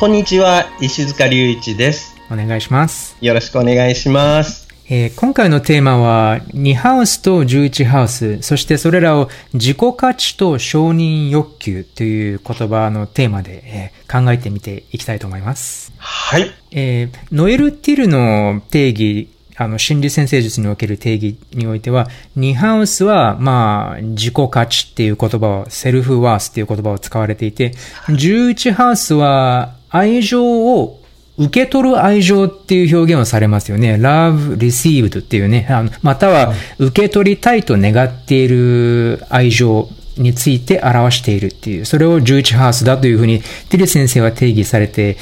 こんにちは石塚隆一です。お願いします。よろしくお願いします。えー、今回のテーマは、2ハウスと11ハウス、そしてそれらを自己価値と承認欲求という言葉のテーマで、えー、考えてみていきたいと思います。はい。えー、ノエル・ティルの定義、あの、心理先生術における定義においては、2ハウスは、まあ、自己価値っていう言葉を、セルフワースっていう言葉を使われていて、11ハウスは愛情を受け取る愛情っていう表現をされますよね。love received っていうね、あのまたは受け取りたいと願っている愛情について表しているっていう、それを11ハウスだというふうに、ティル先生は定義されて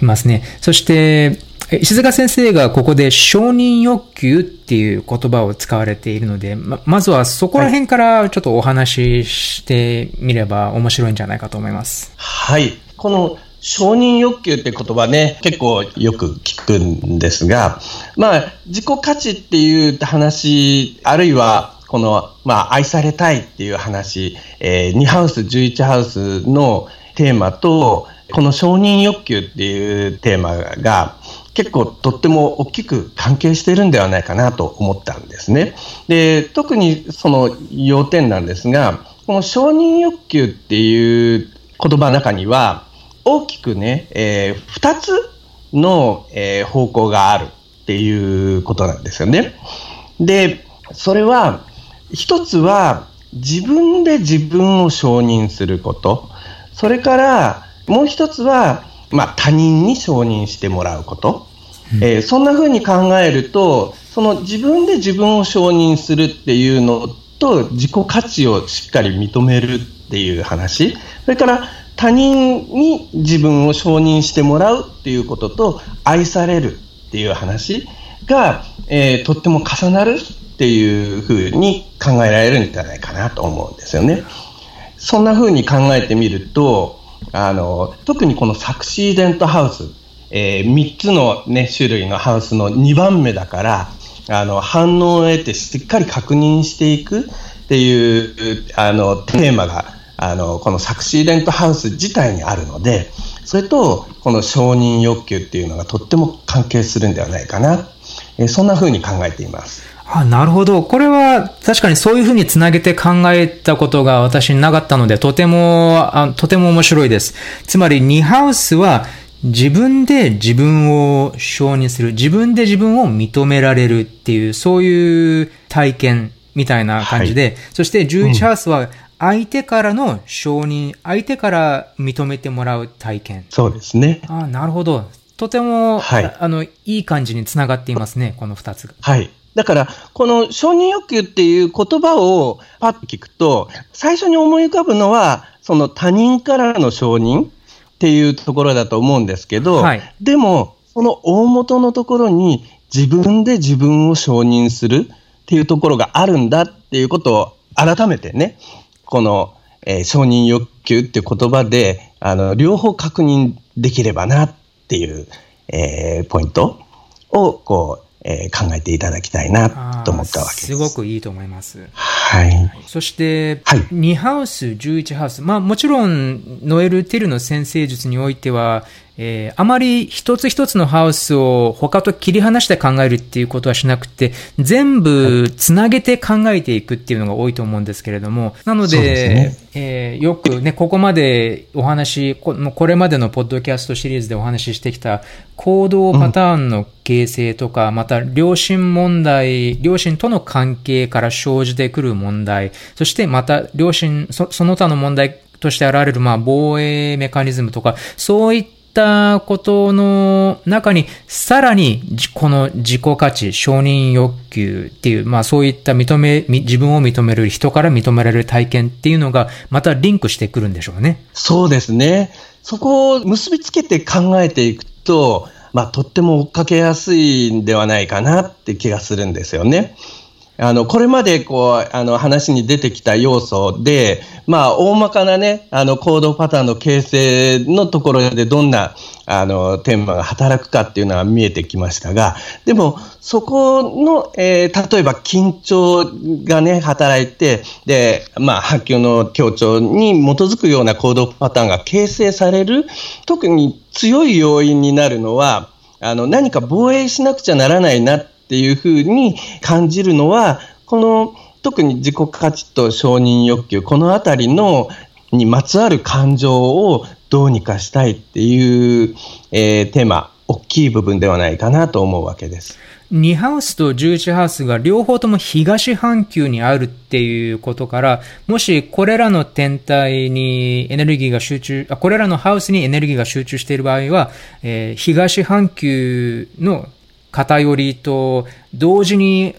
いますね。そして、石塚先生がここで承認欲求っていう言葉を使われているので、ま、まずはそこら辺からちょっとお話ししてみれば面白いんじゃないかと思います。はい。この承認欲求って言葉ね、結構よく聞くんですが、まあ、自己価値っていう話、あるいは、この、まあ、愛されたいっていう話、えー、2ハウス、11ハウスのテーマと、この承認欲求っていうテーマが、結構とっても大きく関係してるんではないかなと思ったんですね。で、特にその要点なんですが、この承認欲求っていう言葉の中には、大きくね、えー、2つの、えー、方向があるっていうことなんですよね。で、それは、一つは自分で自分を承認すること。それから、もう一つは、まあ、他人に承認してもらうこと。うん、えー、そんな風に考えると、その自分で自分を承認するっていうのと、自己価値をしっかり認めるっていう話。それから、他人に自分を承認してもらうっていうことと愛されるっていう話が、えー、とっても重なるっていうふうに考えられるんじゃないかなと思うんですよね。そんなふうに考えてみるとあの特にこのサクシーデントハウス、えー、3つの、ね、種類のハウスの2番目だからあの反応を得てしっかり確認していくっていうあのテーマがあの、このサクシーデントハウス自体にあるので、それと、この承認欲求っていうのがとっても関係するんではないかな。えそんな風に考えています。あ、なるほど。これは確かにそういうふうにつなげて考えたことが私になかったので、とても、あとても面白いです。つまり、ニハウスは自分で自分を承認する、自分で自分を認められるっていう、そういう体験みたいな感じで、はい、そして11ハウスは相手からの承認、相手から認めてもらう体験。そうですね。あなるほど。とても、はい、あの、いい感じにつながっていますね、この二つが。はい。だから、この承認欲求っていう言葉をパッと聞くと、最初に思い浮かぶのは、その他人からの承認っていうところだと思うんですけど、はい、でも、その大元のところに自分で自分を承認するっていうところがあるんだっていうことを改めてね、この、えー、承認欲求っていう言葉で、あの、両方確認できればなっていう、えー、ポイントを、こう、えー、考えていただきたいなと思ったわけです。すごくいいと思います。はい。そして、はい、2ハウス、11ハウス。まあもちろん、ノエル・ティルの先生術においては、えー、あまり一つ一つのハウスを他と切り離して考えるっていうことはしなくて、全部つなげて考えていくっていうのが多いと思うんですけれども、なので、でね、えー、よくね、ここまでお話こ、これまでのポッドキャストシリーズでお話ししてきた行動パターンの形成とか、うん、また両親問題、両親との関係から生じてくる問題、そしてまた両親、そその他の問題として現れる、まあ、防衛メカニズムとか、そういったったことの中に、さらに、この自己価値、承認欲求っていう、まあそういった認め、自分を認める、人から認められる体験っていうのが、またリンクしてくるんでしょうね。そうですね。そこを結びつけて考えていくと、まあ、とっても追っかけやすいんではないかなって気がするんですよね。あの、これまでこう、あの、話に出てきた要素で、まあ、大まかなね、あの、行動パターンの形成のところでどんな、あの、テーマが働くかっていうのは見えてきましたが、でも、そこの、えー、例えば緊張がね、働いて、で、まあ、波及の強調に基づくような行動パターンが形成される、特に強い要因になるのは、あの、何か防衛しなくちゃならないなってっていうふうに感じるのは、この特に自己価値と承認欲求、このあたりのにまつわる感情をどうにかしたいっていう、えー、テーマ、大きい部分ではないかなと思うわけです。2ハウスと11ハウスが両方とも東半球にあるっていうことから、もしこれらの天体にエネルギーが集中、あこれらのハウスにエネルギーが集中している場合は、えー、東半球の偏りと同時に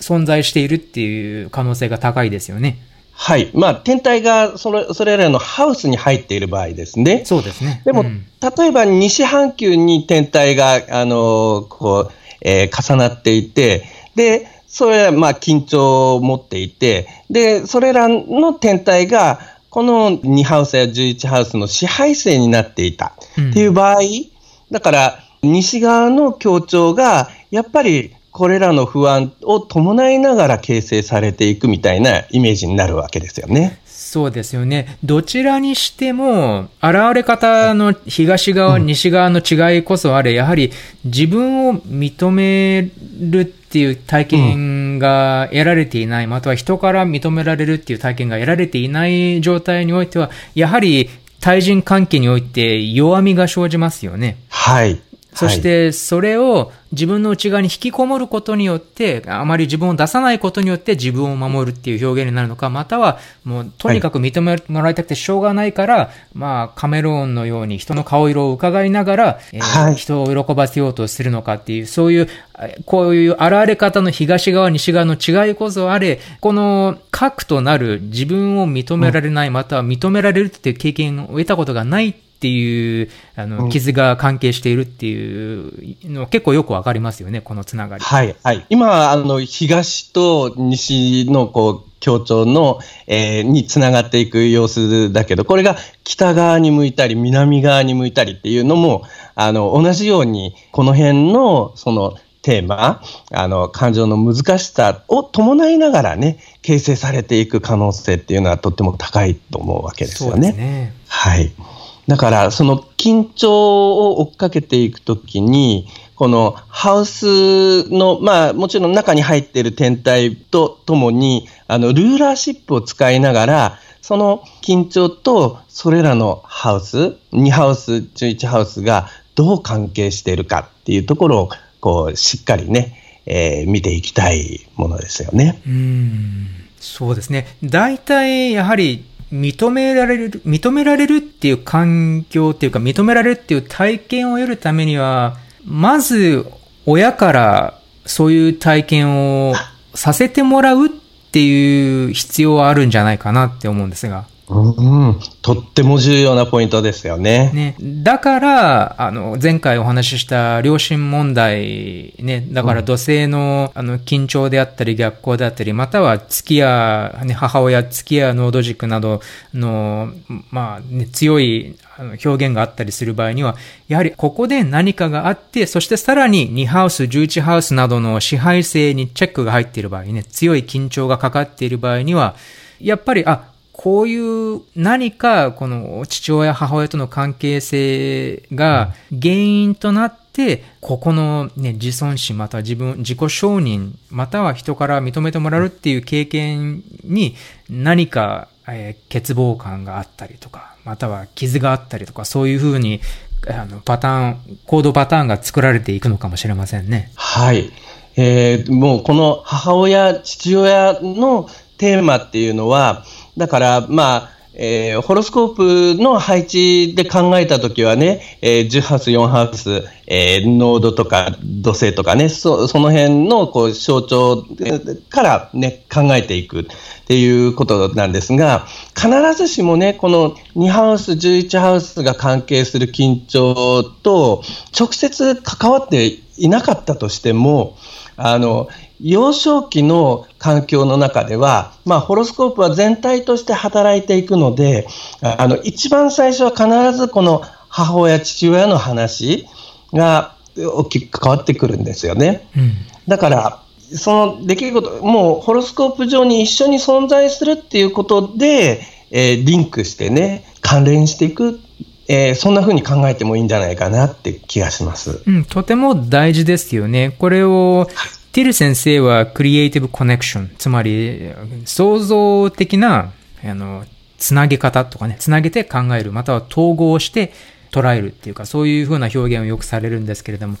存在しているっていう可能性が高いですよね。はい。まあ、天体がそれそれらのハウスに入っている場合ですね。そうですね。でも、うん、例えば西半球に天体が、あの、こう、えー、重なっていて、で、それはまあ緊張を持っていて、で、それらの天体が、この2ハウスや11ハウスの支配性になっていたっていう場合、うん、だから、西側の協調が、やっぱりこれらの不安を伴いながら形成されていくみたいなイメージになるわけですよね。そうですよね。どちらにしても、現れ方の東側、うん、西側の違いこそあれ、やはり自分を認めるっていう体験が得られていない、または人から認められるっていう体験が得られていない状態においては、やはり対人関係において弱みが生じますよね。はい。そしてそれを自分の内側に引きこもることによって、あまり自分を出さないことによって自分を守るっていう表現になるのか、またはもうとにかく認めもらいたくてしょうがないから、はい、まあカメローンのように人の顔色を伺いながら、えーはい、人を喜ばせようとするのかっていう、そういう、こういう現れ方の東側、西側の違いこそあれ、この核となる自分を認められない、または認められるっていう経験を得たことがないっていう、あの、傷が関係しているっていうの結構よくわかりますよね、このつながり。はい、はい。今、あの、東と西の、こう、協調の、えー、につながっていく様子だけど、これが北側に向いたり、南側に向いたりっていうのも、あの、同じように、この辺の、その、テーマ、あの、感情の難しさを伴いながらね、形成されていく可能性っていうのはとっても高いと思うわけですよね。そうですね。はい。だから、その緊張を追っかけていくときに、このハウスの、まあ、もちろん中に入っている天体とともに、あの、ルーラーシップを使いながら、その緊張とそれらのハウス、2ハウス、11ハウスがどう関係しているかっていうところを、こう、しっかりね、えー、見ていきたいものですよね。うんそうですね。大体、やはり認められる、認められるっていう環境っていうか、認められるっていう体験を得るためには、まず、親からそういう体験をさせてもらうっていう必要はあるんじゃないかなって思うんですが。うん、とっても重要なポイントですよね。ね。だから、あの、前回お話しした良心問題、ね、だから土星の、あの、緊張であったり逆行であったり、または月や、ね、母親、月や濃度軸などの、まあ、ね、強い表現があったりする場合には、やはりここで何かがあって、そしてさらに2ハウス、11ハウスなどの支配性にチェックが入っている場合ね、強い緊張がかかっている場合には、やっぱり、あ、こういう何かこの父親母親との関係性が原因となって、ここのね、自尊心または自分、自己承認、または人から認めてもらうっていう経験に何か、えー、欠乏感があったりとか、または傷があったりとか、そういうふうにあのパターン、行動パターンが作られていくのかもしれませんね。はい。えー、もうこの母親、父親のテーマっていうのは、だから、まあ、えー、ホロスコープの配置で考えたときはね、えー、10ハウス、4ハウス、えー、ノードとか土星とかね、そその辺のこう象徴からね、考えていくっていうことなんですが、必ずしもね、この2ハウス、11ハウスが関係する緊張と直接関わっていなかったとしても、あの、幼少期の環境の中では、まあ、ホロスコープは全体として働いていくので、あの、一番最初は必ずこの母親、父親の話が大きく関わってくるんですよね。うん、だから、その出来事、もうホロスコープ上に一緒に存在するっていうことで、えー、リンクしてね、関連していくえー、そんな風に考えてもいいんじゃないかなって気がします。うん、とても大事ですよね。これを、ティル先生はクリエイティブコネクション、つまり創造的な、あの、つなげ方とかね、つなげて考える、または統合して捉えるっていうか、そういうふうな表現をよくされるんですけれども、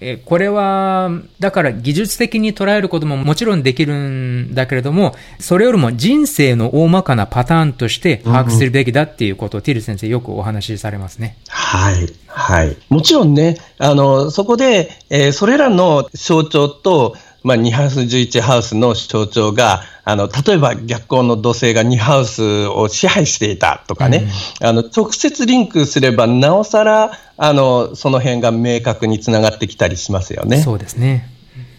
えこれは、だから技術的に捉えることももちろんできるんだけれども、それよりも人生の大まかなパターンとして把握するべきだっていうことを、ティル先生よくお話しされますね。はい。はい。もちろんね、あの、そこで、えー、それらの象徴と、まあ、2ハウス11ハウスの象徴が、あの、例えば逆光の土星が2ハウスを支配していたとかね、うん、あの、直接リンクすれば、なおさら、あの、その辺が明確につながってきたりしますよね。そうですね。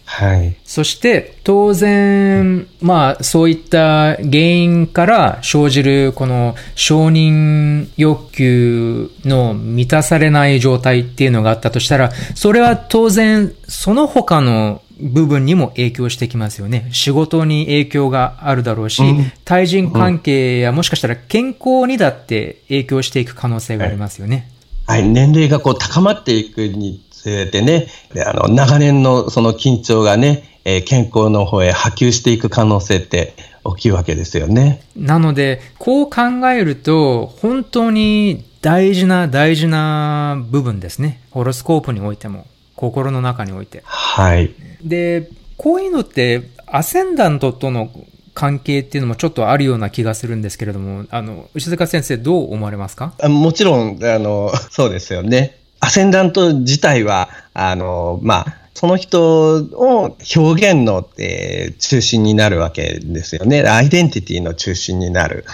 はい。そして、当然、まあ、そういった原因から生じる、この承認欲求の満たされない状態っていうのがあったとしたら、それは当然、その他の部分にも影響してきますよね。仕事に影響があるだろうし、うん、対人関係やもしかしたら健康にだって影響していく可能性がありますよね。はい、はい、年齢がこう高まっていくにつれてね、あの長年のその緊張がね、えー、健康の方へ波及していく可能性って大きいわけですよね。なので、こう考えると、本当に大事な大事な部分ですね。ホロスコープにおいても。心の中において。はい。で、こういうのって、アセンダントとの関係っていうのもちょっとあるような気がするんですけれども、あの、牛塚先生どう思われますか？あもちろん、あの、そうですよね。アセンダント自体は、あの、まあ、その人を表現の、えー、中心になるわけですよね。アイデンティティの中心になる。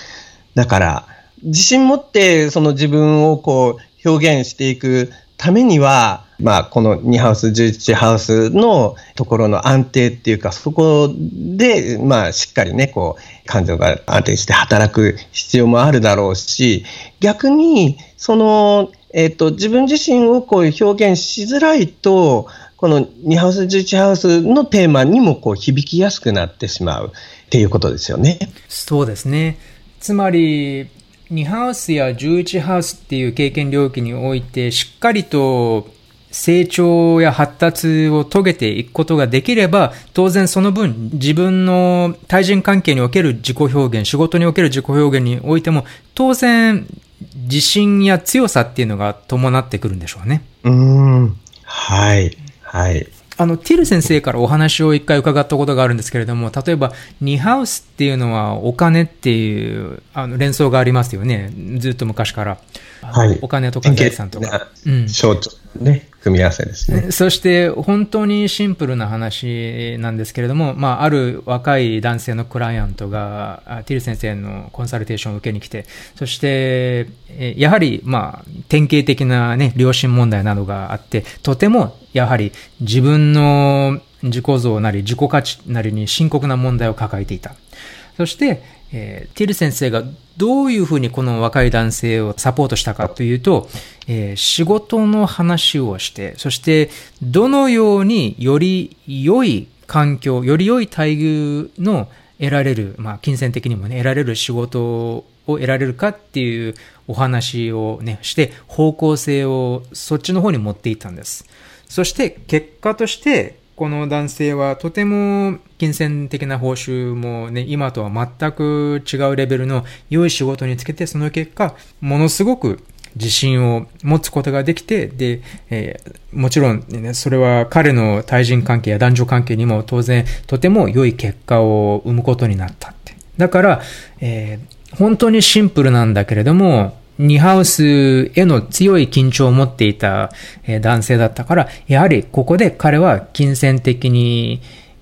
だから、自信持ってその自分をこう表現していくためには、まあ、この2ハウス、11ハウスのところの安定っていうか、そこで、まあ、しっかりね、こう、感情が安定して働く必要もあるだろうし、逆に、その、えっ、と、自分自身をこう表現しづらいと、この2ハウス、11ハウスのテーマにもこう響きやすくなってしまうっていうことですよね。そうですね。つまり、2ハウスや11ハウスっていう経験領域において、しっかりと成長や発達を遂げていくことができれば、当然その分自分の対人関係における自己表現、仕事における自己表現においても、当然自信や強さっていうのが伴ってくるんでしょうね。うん。はい。はい。あの、ティル先生からお話を一回伺ったことがあるんですけれども、例えば、ニハウスっていうのはお金っていうあの連想がありますよね。ずっと昔から。はい。お金とか財産とか。うん。象徴ね。組み合わせですね。そして、本当にシンプルな話なんですけれども、まあ、ある若い男性のクライアントが、ティル先生のコンサルテーションを受けに来て、そして、やはり、まあ、典型的なね、良心問題などがあって、とても、やはり自分の自己像なり自己価値なりに深刻な問題を抱えていた。そして、えー、ティル先生がどういうふうにこの若い男性をサポートしたかというと、えー、仕事の話をして、そしてどのようにより良い環境、より良い待遇の得られる、まあ、金銭的にもね、得られる仕事を得られるかっていうお話をね、して、方向性をそっちの方に持っていったんです。そして結果として、この男性はとても金銭的な報酬もね、今とは全く違うレベルの良い仕事につけて、その結果、ものすごく自信を持つことができて、で、えー、もちろん、ね、それは彼の対人関係や男女関係にも当然とても良い結果を生むことになったって。だから、えー本当にシンプルなんだけれども、ニハウスへの強い緊張を持っていた男性だったから、やはりここで彼は金銭的に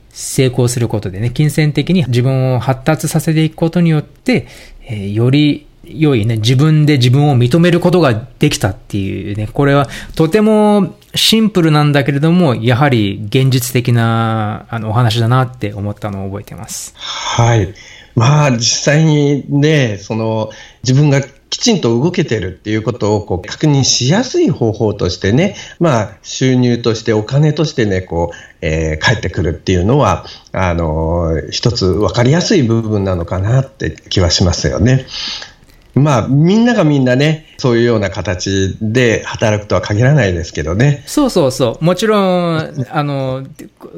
成功することでね、金銭的に自分を発達させていくことによって、えより良いね、自分で自分を認めることができたっていうね、これはとてもシンプルなんだけれども、やはり現実的なあのお話だなって思ったのを覚えてます。はい。まあ実際にね、その自分がきちんと動けてるっていうことをこう確認しやすい方法としてね、まあ収入としてお金としてね、こう、えー、返ってくるっていうのは、あのー、一つ分かりやすい部分なのかなって気はしますよね。まあ、みんながみんなね、そういうような形で働くとは限らないですけどね。そうそうそう。もちろん、あの、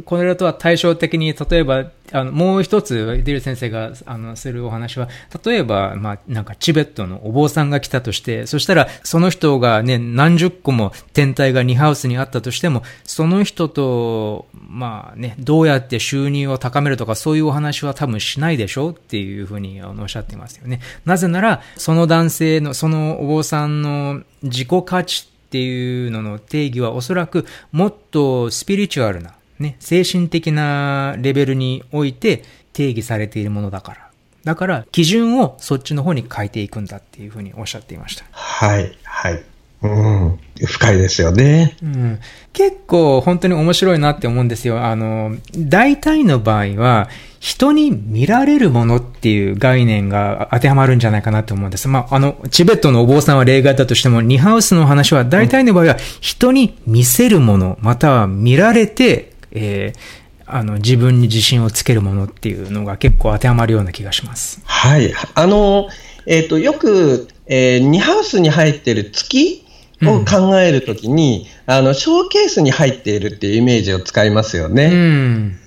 これとは対照的に、例えば、あの、もう一つ、デル先生が、あの、するお話は、例えば、まあ、なんか、チベットのお坊さんが来たとして、そしたら、その人がね、何十個も天体が2ハウスにあったとしても、その人と、まあね、どうやって収入を高めるとか、そういうお話は多分しないでしょうっていうふうにおっしゃってますよね。なぜなら、その男性の、そのお坊さんの自己価値っていうのの定義はおそらくもっとスピリチュアルな、ね、精神的なレベルにおいて定義されているものだから。だから、基準をそっちの方に変えていくんだっていうふうにおっしゃっていました。はい、はい。うん、深いですよね、うん。結構本当に面白いなって思うんですよ。あの、大体の場合は、人に見られるものっていう概念が当てはまるんじゃないかなと思うんです。まあ、あの、チベットのお坊さんは例外だとしても、ニハウスの話は大体の場合は人に見せるもの、または見られて、えー、あの、自分に自信をつけるものっていうのが結構当てはまるような気がします。はい。あの、えっ、ー、と、よく、えー、ニハウスに入ってる月を考えるときに、うん、あの、ショーケースに入っているっていうイメージを使いますよね。うん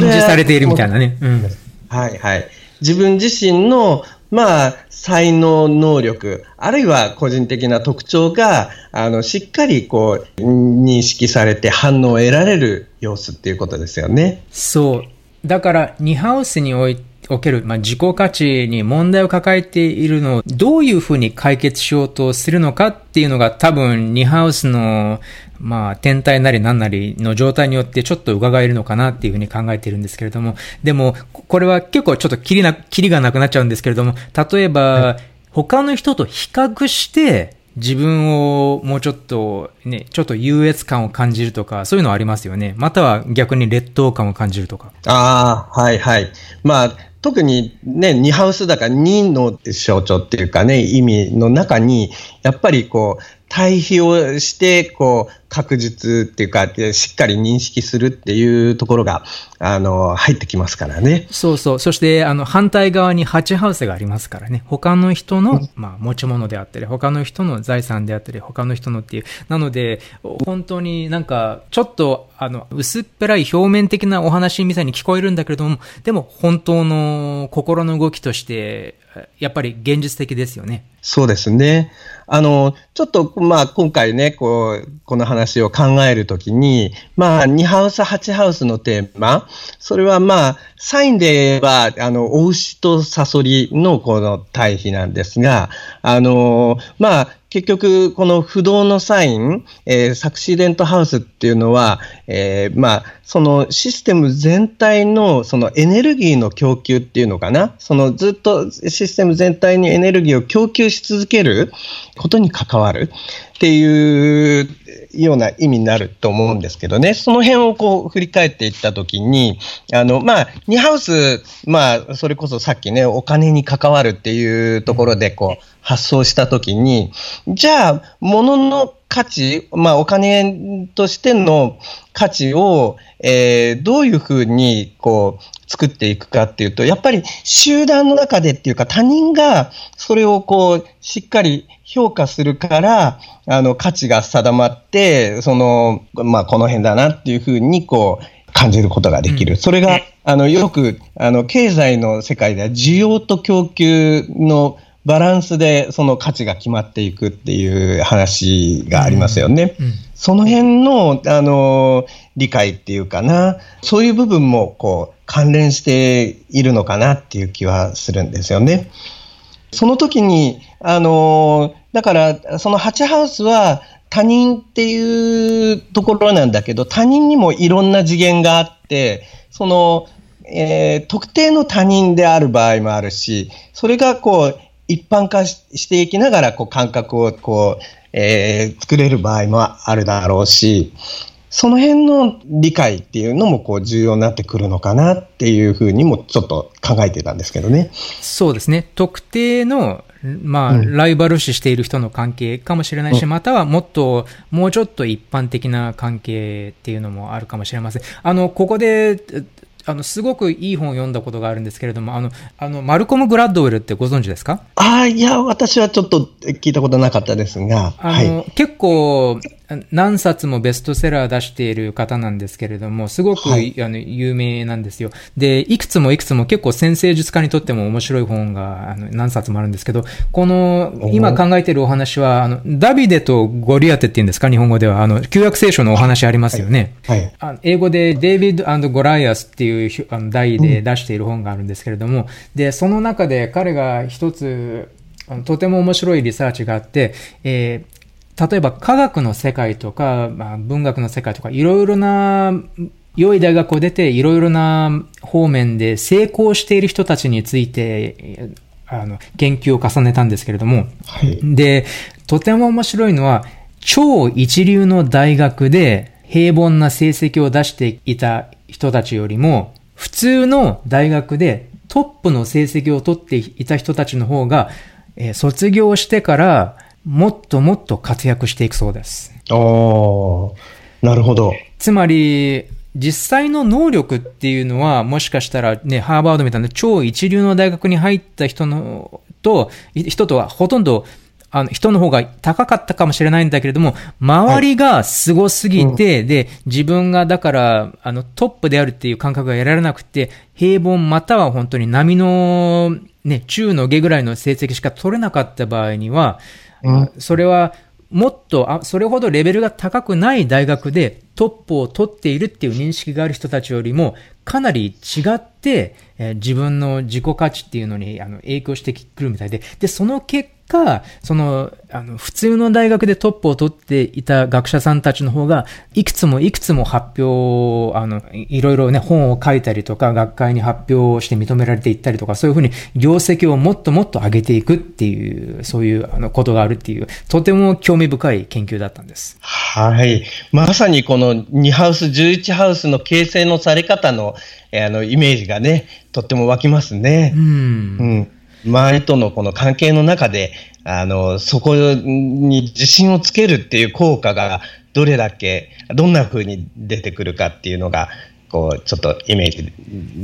展示されているみたいなね。うん、はいはい。自分自身の、まあ、才能、能力、あるいは個人的な特徴が、あの、しっかりこう、認識されて反応を得られる様子っていうことですよね。そう。だから、ニハウスにおいて、おける、まあ、自己価値に問題を抱えているのをどういうふうに解決しようとするのかっていうのが多分ニハウスのまあ、天体なり何なりの状態によってちょっと伺えるのかなっていうふうに考えているんですけれども、でも、これは結構ちょっとキリな、キリがなくなっちゃうんですけれども、例えば、他の人と比較して、自分をもうちょっとね、ちょっと優越感を感じるとか、そういうのはありますよね。または逆に劣等感を感じるとか。ああ、はいはい。まあ、特にね、ニハウスだから2の象徴っていうかね、意味の中に、やっぱりこう、対比をして、こう、確実っていうか、しっかり認識するっていうところが、あの、入ってきますからね。そうそう。そして、あの、反対側にハチハウスがありますからね。他の人の、まあ、持ち物であったり、他の人の財産であったり、他の人のっていう。なので、本当になんか、ちょっと、あの、薄っぺらい表面的なお話みたいに聞こえるんだけれども、でも、本当の心の動きとして、やっぱり現実的ですよね。そうですね。あの、ちょっと、まあ、今回ね、こう、この話を考えるときに、まあ、2ハウス、8ハウスのテーマ、それはまあ、サインでは、あの、お牛とサソリのこの対比なんですが、あの、まあ、結局、この不動のサイン、えー、サクシデントハウスっていうのは、えー、まあ、そのシステム全体のそのエネルギーの供給っていうのかな、そのずっとシステム全体にエネルギーを供給し続けることに関わるっていうような意味になると思うんですけどね、その辺をこう振り返っていったときに、あの、まあ、ニハウス、まあ、それこそさっきね、お金に関わるっていうところでこう発想したときに、じゃあ、ものの価値、まあ、お金としての価値を、えー、どういうふうに、こう、作っていくかっていうと、やっぱり集団の中でっていうか他人がそれをこう、しっかり評価するから、あの、価値が定まって、その、まあ、この辺だなっていうふうに、こう、感じることができる。うん、それが、あの、よく、あの、経済の世界では需要と供給のバランスでその価値が決まっていくっていう話がありますよね。うんうん、その辺の、あの、理解っていうかな、そういう部分もこう関連しているのかなっていう気はするんですよね。その時に、あの、だから、その8ハウスは、他人っていうところなんだけど、他人にもいろんな次元があって、その、えー、特定の他人である場合もあるし、それがこう、一般化していきながら、こう、感覚をこう、えー、作れる場合もあるだろうし、その辺の理解っていうのもこう重要になってくるのかなっていうふうにもちょっと考えてたんですけどね。そうですね。特定のまあ、ライバル視している人の関係かもしれないし、またはもっと、もうちょっと一般的な関係っていうのもあるかもしれません。あの、ここで、あの、すごくいい本を読んだことがあるんですけれども、あの、あの、マルコム・グラッドウェルってご存知ですか？ああ、いや、私はちょっと聞いたことなかったですが。あの、はい、結構、何冊もベストセラー出している方なんですけれども、すごく、はい、あの有名なんですよ。で、いくつもいくつも結構先生術家にとっても面白い本があの何冊もあるんですけど、この、今考えているお話は、あの、ダビデとゴリアテっていうんですか、日本語では。あの、旧約聖書のお話ありますよね。はい。はい、英語でデイビッドゴライアスっていうあの題で出している本があるんですけれども、うん、で、その中で彼が一つ、とても面白いリサーチがあって、えー例えば科学の世界とか、まあ、文学の世界とか、いろいろな良い大学を出て、いろいろな方面で成功している人たちについて、あの、研究を重ねたんですけれども、はい、で、とても面白いのは、超一流の大学で平凡な成績を出していた人たちよりも、普通の大学でトップの成績を取っていた人たちの方が、えー、卒業してからもっともっと活躍していくそうです。ああ、なるほど。つまり、実際の能力っていうのは、もしかしたらね、ハーバードみたいな超一流の大学に入った人の、と、人とはほとんど、あの、人の方が高かったかもしれないんだけれども、周りが凄すぎて、はいうん、で、自分がだから、あの、トップであるっていう感覚が得られなくて、平凡または本当に波の、ね、中の下ぐらいの成績しか取れなかった場合には、それはもっとあ、それほどレベルが高くない大学でトップを取っているっていう認識がある人たちよりも、かなり違って、えー、自分の自己価値っていうのにあの影響してくるみたいで、で、その結果、その、あの、普通の大学でトップを取っていた学者さんたちの方が、いくつもいくつも発表、あの、いろいろね、本を書いたりとか、学会に発表して認められていったりとか、そういうふうに業績をもっともっと上げていくっていう、そういうあのことがあるっていう、とても興味深い研究だったんです。はい。まさにこの2ハウス、11ハウスの形成のされ方の、あの、イメージがね、とっても湧きますね。うん。うん周りとのこの関係の中で、あの、そこに自信をつけるっていう効果がどれだけ、どんな風に出てくるかっていうのが、こう、ちょっとイメージ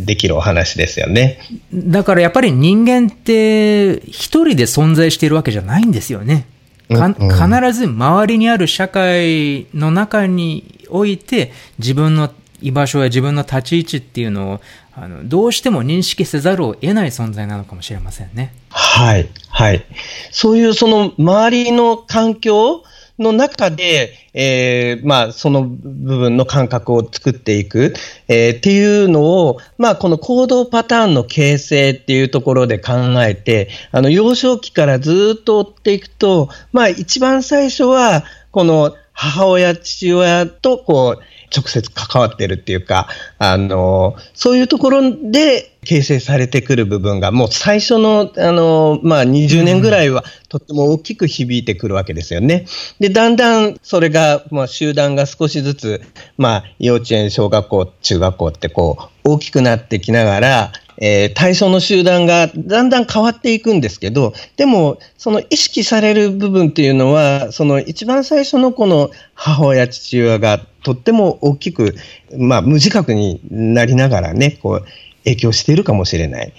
できるお話ですよね。だからやっぱり人間って一人で存在しているわけじゃないんですよね。か必ず周りにある社会の中において自分の居場所や自分の立ち位置っていうのをあのどうしても認識せざるを得ない存在なのかもしれませんね。はい、はい。そういうその周りの環境の中で、えー、まあ、その部分の感覚を作っていく、えー、っていうのを、まあ、この行動パターンの形成っていうところで考えて、あの、幼少期からずっと追っていくと、まあ、一番最初は、この母親、父親と、こう、直接関わってるっていうか、あの、そういうところで形成されてくる部分が、もう最初の、あの、まあ、20年ぐらいはとっても大きく響いてくるわけですよね。で、だんだんそれが、まあ、集団が少しずつ、まあ、幼稚園、小学校、中学校ってこう、大きくなってきながら、えー、対象の集団がだんだん変わっていくんですけど、でも、その意識される部分っていうのは、その一番最初のこの母親、父親がとっても大きく、まあ、無自覚になりながらね、こう、影響しているかもしれない。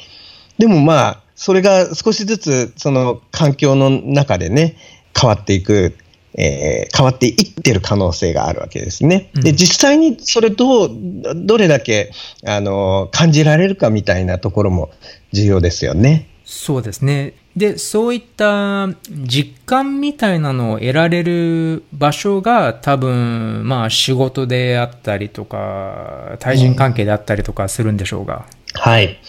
でもまあ、それが少しずつ、その環境の中でね、変わっていくえー、変わっていってる可能性があるわけですね。で、実際にそれどう、どれだけ、あの、感じられるかみたいなところも重要ですよね。そうですね。で、そういった実感みたいなのを得られる場所が多分、まあ仕事であったりとか、対人関係であったりとかするんでしょうが。はい。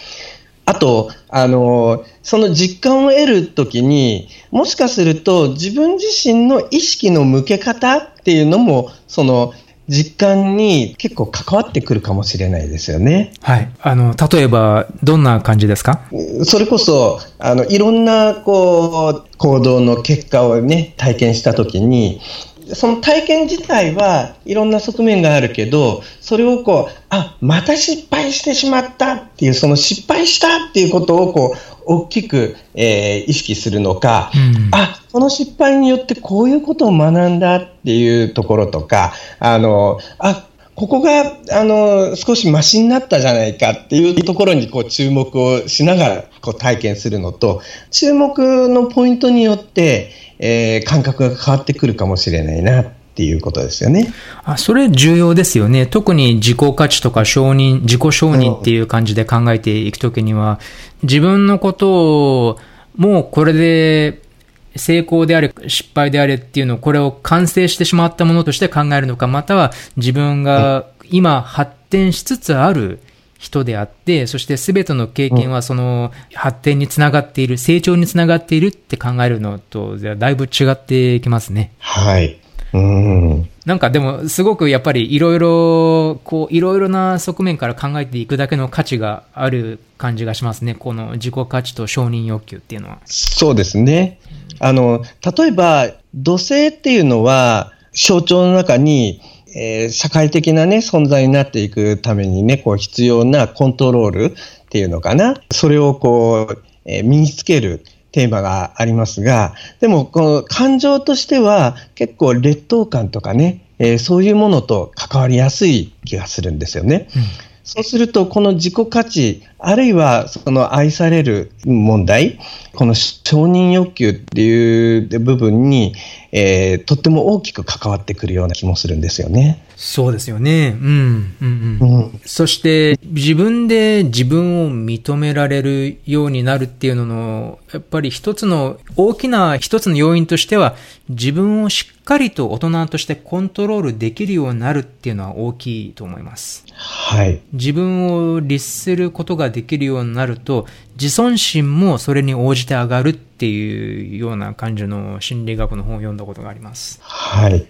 あと、あの、その実感を得るときに、もしかすると自分自身の意識の向け方っていうのも、その、実感に結構関わってくるかもしれないですよね。はい。あの、例えば、どんな感じですか？それこそ、あの、いろんな、こう、行動の結果をね、体験したときに、その体験自体はいろんな側面があるけど、それをこう、あ、また失敗してしまったっていう、その失敗したっていうことをこう、大きく、えー、意識するのか、うん、あ、この失敗によってこういうことを学んだっていうところとか、あの、あ、ここが、あの、少しマシになったじゃないかっていうところにこう注目をしながらこう体験するのと、注目のポイントによって、えー、感覚が変わってくるかもしれないなっていうことですよね。あ、それ重要ですよね。特に自己価値とか承認、自己承認っていう感じで考えていくときには、自分のことをもうこれで成功であれ、失敗であれっていうのを、これを完成してしまったものとして考えるのか、または自分が今発展しつつある人であって、そして全ての経験はその発展につながっている、成長につながっているって考えるのと、だいぶ違ってきますね。はい。うん。なんかでも、すごくやっぱりいろいろ、こう、いろいろな側面から考えていくだけの価値がある感じがしますね。この自己価値と承認欲求っていうのは。そうですね。あの、例えば、土星っていうのは、象徴の中に、えー、社会的なね、存在になっていくためにね、こう必要なコントロールっていうのかな。それをこう、えー、身につけるテーマがありますが、でもこの感情としては結構劣等感とかね、えー、そういうものと関わりやすい気がするんですよね。うんそうすると、この自己価値、あるいはその愛される問題、この承認欲求っていう部分に、えー、とっても大きく関わってくるような気もするんですよね。そうですよね。うん。うんうん、うん、そして、自分で自分を認められるようになるっていうのの、やっぱり一つの、大きな一つの要因としては、自分をしっかりと大人としてコントロールできるようになるっていうのは大きいと思います。はい。自分を律することができるようになると、自尊心もそれに応じて上がるっていうような感じの心理学の本を読んだことがあります。はい。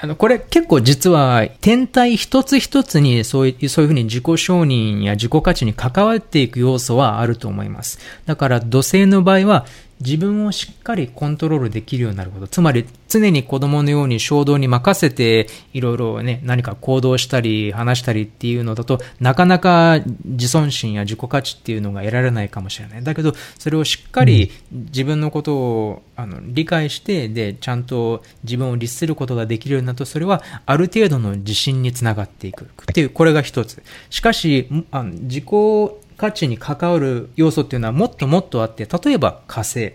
あの、これ結構実は天体一つ一つにそういう、そういうふうに自己承認や自己価値に関わっていく要素はあると思います。だから土星の場合は自分をしっかりコントロールできるようになること。つまり、常に子供のように衝動に任せて、いろいろね、何か行動したり、話したりっていうのだと、なかなか自尊心や自己価値っていうのが得られないかもしれない。だけど、それをしっかり自分のことを、あの理解して、で、ちゃんと自分を律することができるようになると、それはある程度の自信につながっていく。っていう、これが一つ。しかし、あの自己価値に関わる要素っていうのはもっともっとあって、例えば火星。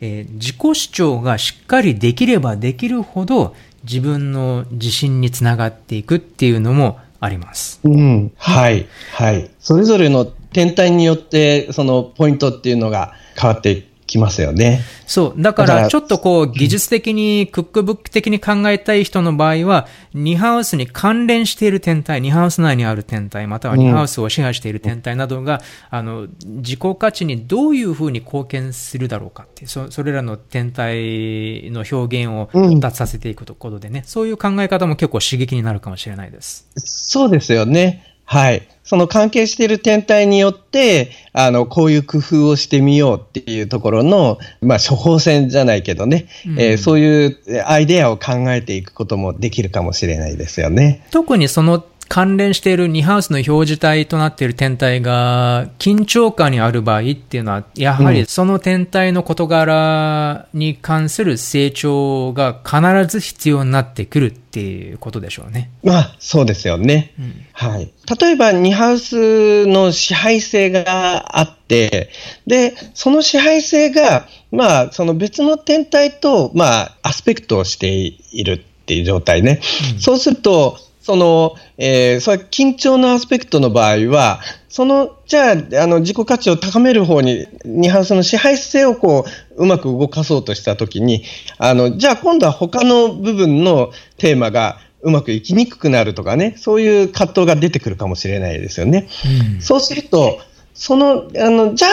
えー、自己主張がしっかりできればできるほど自分の自信につながっていくっていうのもあります。うん。はい。はい。それぞれの天体によって、そのポイントっていうのが変わっていきますよね。そう。だから、ちょっとこう、技術的に、クックブック的に考えたい人の場合は、ニハウスに関連している天体、ニハウス内にある天体、またはニハウスを支配している天体などが、あの、自己価値にどういうふうに貢献するだろうかっていう、そそれらの天体の表現を達達させていくことでね、そういう考え方も結構刺激になるかもしれないです。そうですよね。はい。その関係している天体によって、あの、こういう工夫をしてみようっていうところの、まあ、処方箋じゃないけどね、うん、えー、そういうアイデアを考えていくこともできるかもしれないですよね。特にその関連している2ハウスの表示体となっている天体が緊張感にある場合っていうのは、やはりその天体の事柄に関する成長が必ず必要になってくるっていうことでしょうね。まあ、そうですよね。うん、はい。例えば2ハウスの支配性があって、で、その支配性が、まあ、その別の天体と、まあ、アスペクトをしているっていう状態ね。うん、そうすると、その、えー、それ緊張のアスペクトの場合は、その、じゃあ、あの、自己価値を高める方に、ニハウスの支配性をこう、うまく動かそうとしたときに、あの、じゃあ今度は他の部分のテーマが、うまくいきにくくなるとかね、そういう葛藤が出てくるかもしれないですよね。うん、そうすると、その、あの、じゃあ、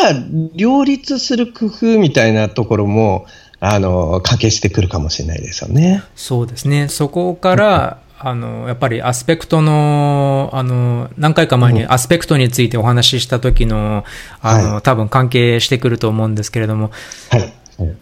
両立する工夫みたいなところも、あの、掛けしてくるかもしれないですよね。そうですね。そこから、あの、やっぱりアスペクトの、あの、何回か前にアスペクトについてお話しした時の、あの、多分関係してくると思うんですけれども、はい。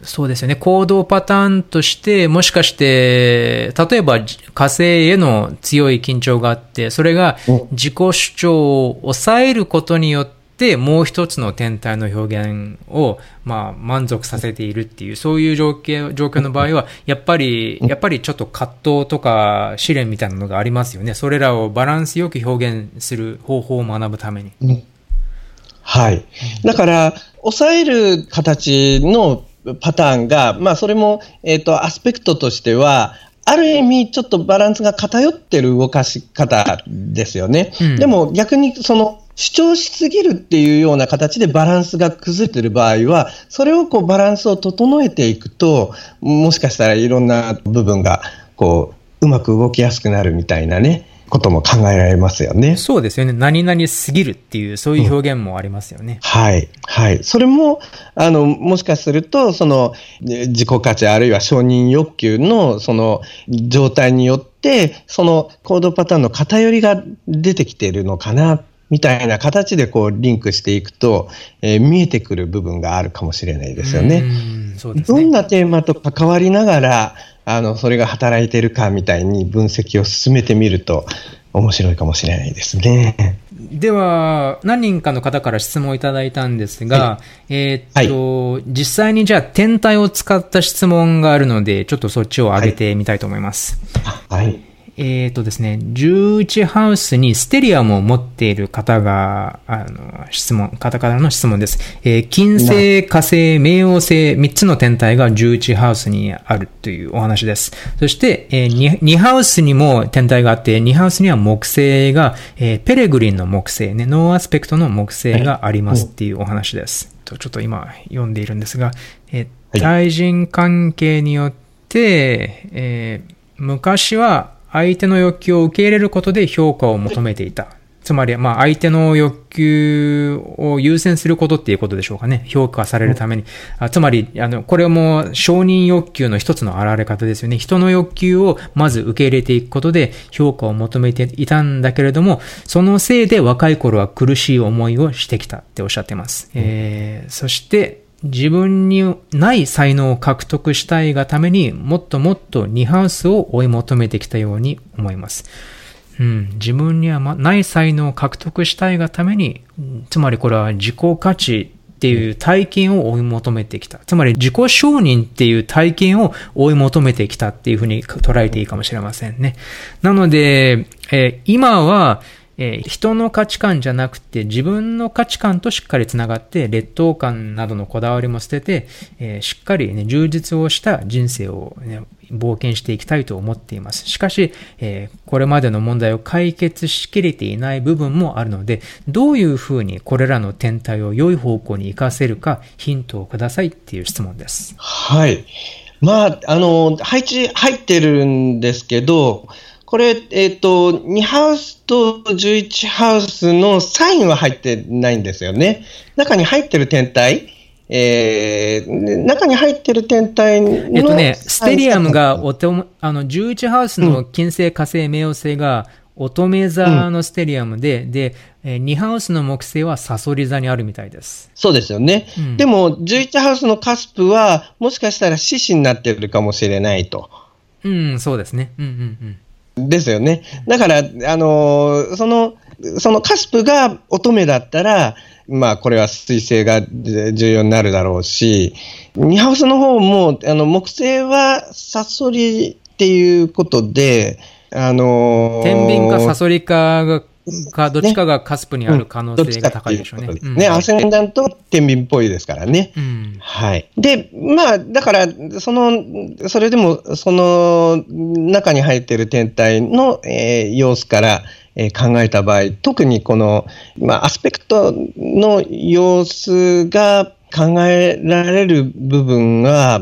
そうですよね。行動パターンとして、もしかして、例えば火星への強い緊張があって、それが自己主張を抑えることによって、もう一つの天体の表現を、まあ、満足させているっていう、そういう状況状況の場合は、やっぱり、やっぱりちょっと葛藤とか試練みたいなのがありますよね。それらをバランスよく表現する方法を学ぶために。はい。だから、抑える形のパターンが、まあ、それも、えっ、ー、と、アスペクトとしては、ある意味、ちょっとバランスが偏ってる動かし方ですよね。うん、でも逆に、その、主張しすぎるっていうような形でバランスが崩れてる場合は、それをこうバランスを整えていくと、もしかしたらいろんな部分が、こう、うまく動きやすくなるみたいなね、ことも考えられますよね。そうですよね。何々すぎるっていう、そういう表現もありますよね。うん、はい。はい。それも、あの、もしかすると、その、自己価値あるいは承認欲求の、その、状態によって、その行動パターンの偏りが出てきているのかな、みたいな形でこうリンクしていくと、えー、見えてくる部分があるかもしれないですよね。そうねどんなテーマと関わりながら、あの、それが働いているかみたいに分析を進めてみると、面白いかもしれないですね。では、何人かの方から質問をいただいたんですが、はい、えっと、はい、実際にじゃあ天体を使った質問があるので、ちょっとそっちを上げてみたいと思います。はい、はいえっ、ー、とですね、11ハウスにステリアムを持っている方が、あの、質問、方からの質問です。えー、金星、火星、冥王星、3つの天体が11ハウスにあるというお話です。そして、えー、2, 2ハウスにも天体があって、2ハウスには木星が、えー、 peregrine の木星ね、 no aspect の木星がありますっていうお話です。ちょっと今読んでいるんですが、えー、対人関係によって、えー、昔は相手の欲求を受け入れることで評価を求めていた。つまり、まあ、相手の欲求を優先することっていうことでしょうかね。評価されるために。あつまり、あの、これも承認欲求の一つの現れ方ですよね。人の欲求をまず受け入れていくことで評価を求めていたんだけれども、そのせいで若い頃は苦しい思いをしてきたっておっしゃってます。えー、そして、自分にない才能を獲得したいがためにもっともっとニハウスを追い求めてきたように思います。うん、自分にはない才能を獲得したいがために、つまりこれは自己価値っていう体験を追い求めてきた。つまり自己承認っていう体験を追い求めてきたっていうふうに捉えていいかもしれませんね。なので、えー、今は、えー、人の価値観じゃなくて自分の価値観としっかりつながって劣等感などのこだわりも捨てて、えー、しっかり、ね、充実をした人生を、ね、冒険していきたいと思っています。しかし、えー、これまでの問題を解決しきれていない部分もあるので、どういうふうにこれらの天体を良い方向に活かせるかヒントをくださいっていう質問です。はい。まあ、あの、配置入ってるんですけど、これ、えっ、ー、と、2ハウスと11ハウスのサインは入ってないんですよね。中に入ってる天体、えー、中に入ってる天体の。えっとね、ステリアムがおと、あの、11ハウスの金星、火星、冥王星が乙女座のステリアムで、うん、で、2ハウスの木星はサソリ座にあるみたいです。そうですよね。うん、でも、11ハウスのカスプは、もしかしたら獅子になってるかもしれないと。うん、そうですね。うんうんうん。ですよね。だから、あのー、その、そのカスプが乙女だったら、まあ、これは水星が重要になるだろうし、ニハウスの方も、あの、木星はサソリっていうことで、あのー、天秤かサソリかがか、どっちかがカスプにある可能性が高いでしょうね。ね、うんね、アセンダント天秤っぽいですからね。うん、はい。で、まあ、だから、その、それでも、その中に入っている天体の、えー、様子から、えー、考えた場合、特にこの、まあ、アスペクトの様子が考えられる部分が、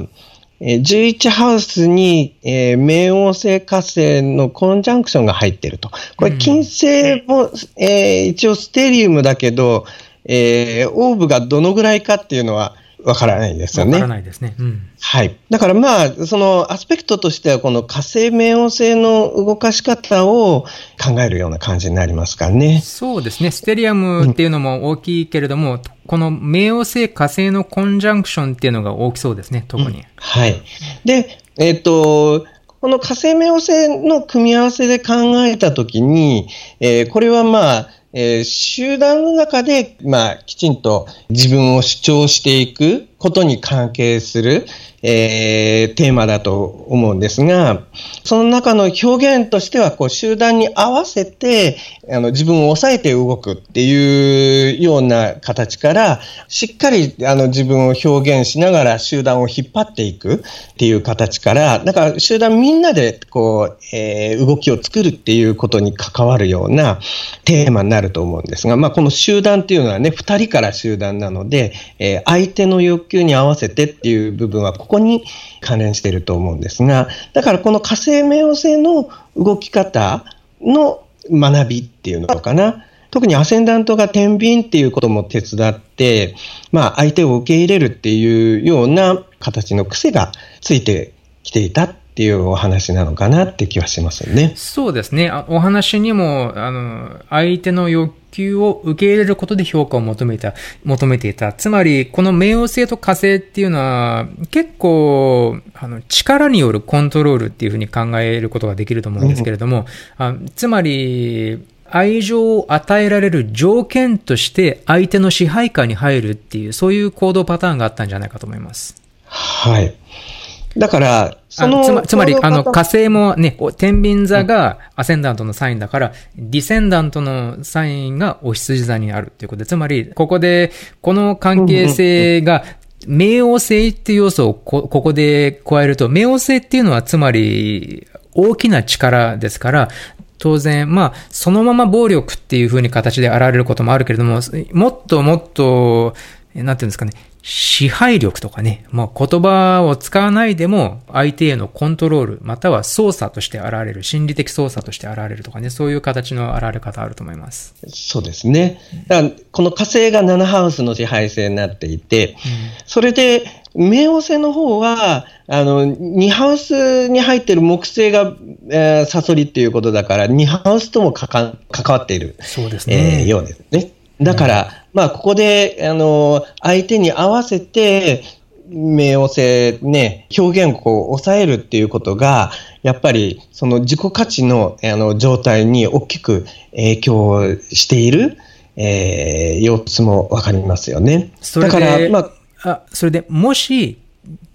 11ハウスに、えー、冥王星火星のコンジャンクションが入ってると。これ、金星も、うん、えー、一応ステリウムだけど、えー、オーブがどのぐらいかっていうのは、わからないですよね。わからないですね。うん。はい。だからまあ、そのアスペクトとしては、この火星冥王星の動かし方を考えるような感じになりますからね。そうですね。ステリアムっていうのも大きいけれども、うん、この冥王星火星のコンジャンクションっていうのが大きそうですね、特に。うん、はい。で、えっ、ー、と、この火星冥王星の組み合わせで考えたときに、えー、これはまあ、えー、集団の中で、まあ、きちんと自分を主張していく。ことに関係する、えー、テーマだと思うんですが、その中の表現としては、こう、集団に合わせて、あの、自分を抑えて動くっていうような形から、しっかり、あの、自分を表現しながら集団を引っ張っていくっていう形から、だから集団みんなで、こう、えー、動きを作るっていうことに関わるようなテーマになると思うんですが、まあ、この集団っていうのはね、二人から集団なので、えー、相手の欲求に合わせてっていう部分は、ここに関連していると思うんですが、だからこの火星冥王星の動き方の学びっていうのかな。特にアセンダントが天秤っていうことも手伝って、まあ相手を受け入れるっていうような形の癖がついてきていたっていうお話なのかなって気はしますよね。そうですね。お話にも、あの、相手の欲求を受け入れることで評価を求めた、求めていた。つまり、この冥王星と火星っていうのは、結構、あの、力によるコントロールっていうふうに考えることができると思うんですけれども、うん、あつまり、愛情を与えられる条件として相手の支配下に入るっていう、そういう行動パターンがあったんじゃないかと思います。はい。だから、そのつまつまり、あの、火星もね、天秤座がアセンダントのサインだから、うん、ディセンダントのサインがお羊座にあるっていうことで、つまり、ここで、この関係性が、冥王星っていう要素をこここで加えると、冥王星っていうのはつまり大きな力ですから、当然、まあ、そのまま暴力っていう風に形で現れることもあるけれども、もっともっと、なんていうんですかね、支配力とかね、まあ、言葉を使わないでも相手へのコントロール、または操作として現れる、心理的操作として現れるとかね、そういう形の現れ方あると思います。そうですね。だからこの火星が7ハウスの支配性になっていて、うん、それで、冥王星の方は、あの、2ハウスに入っている木星が、えー、サソリっていうことだから、2ハウスとも関わっている。そうですね。えー、ようですね。だから、まあ、ここで、あの、相手に合わせて、冥王星ね、表現を抑えるっていうことが、やっぱりその自己価値のあの状態に大きく影響している、えー、様子もわかりますよね。だから、まあ、あ、それでもし、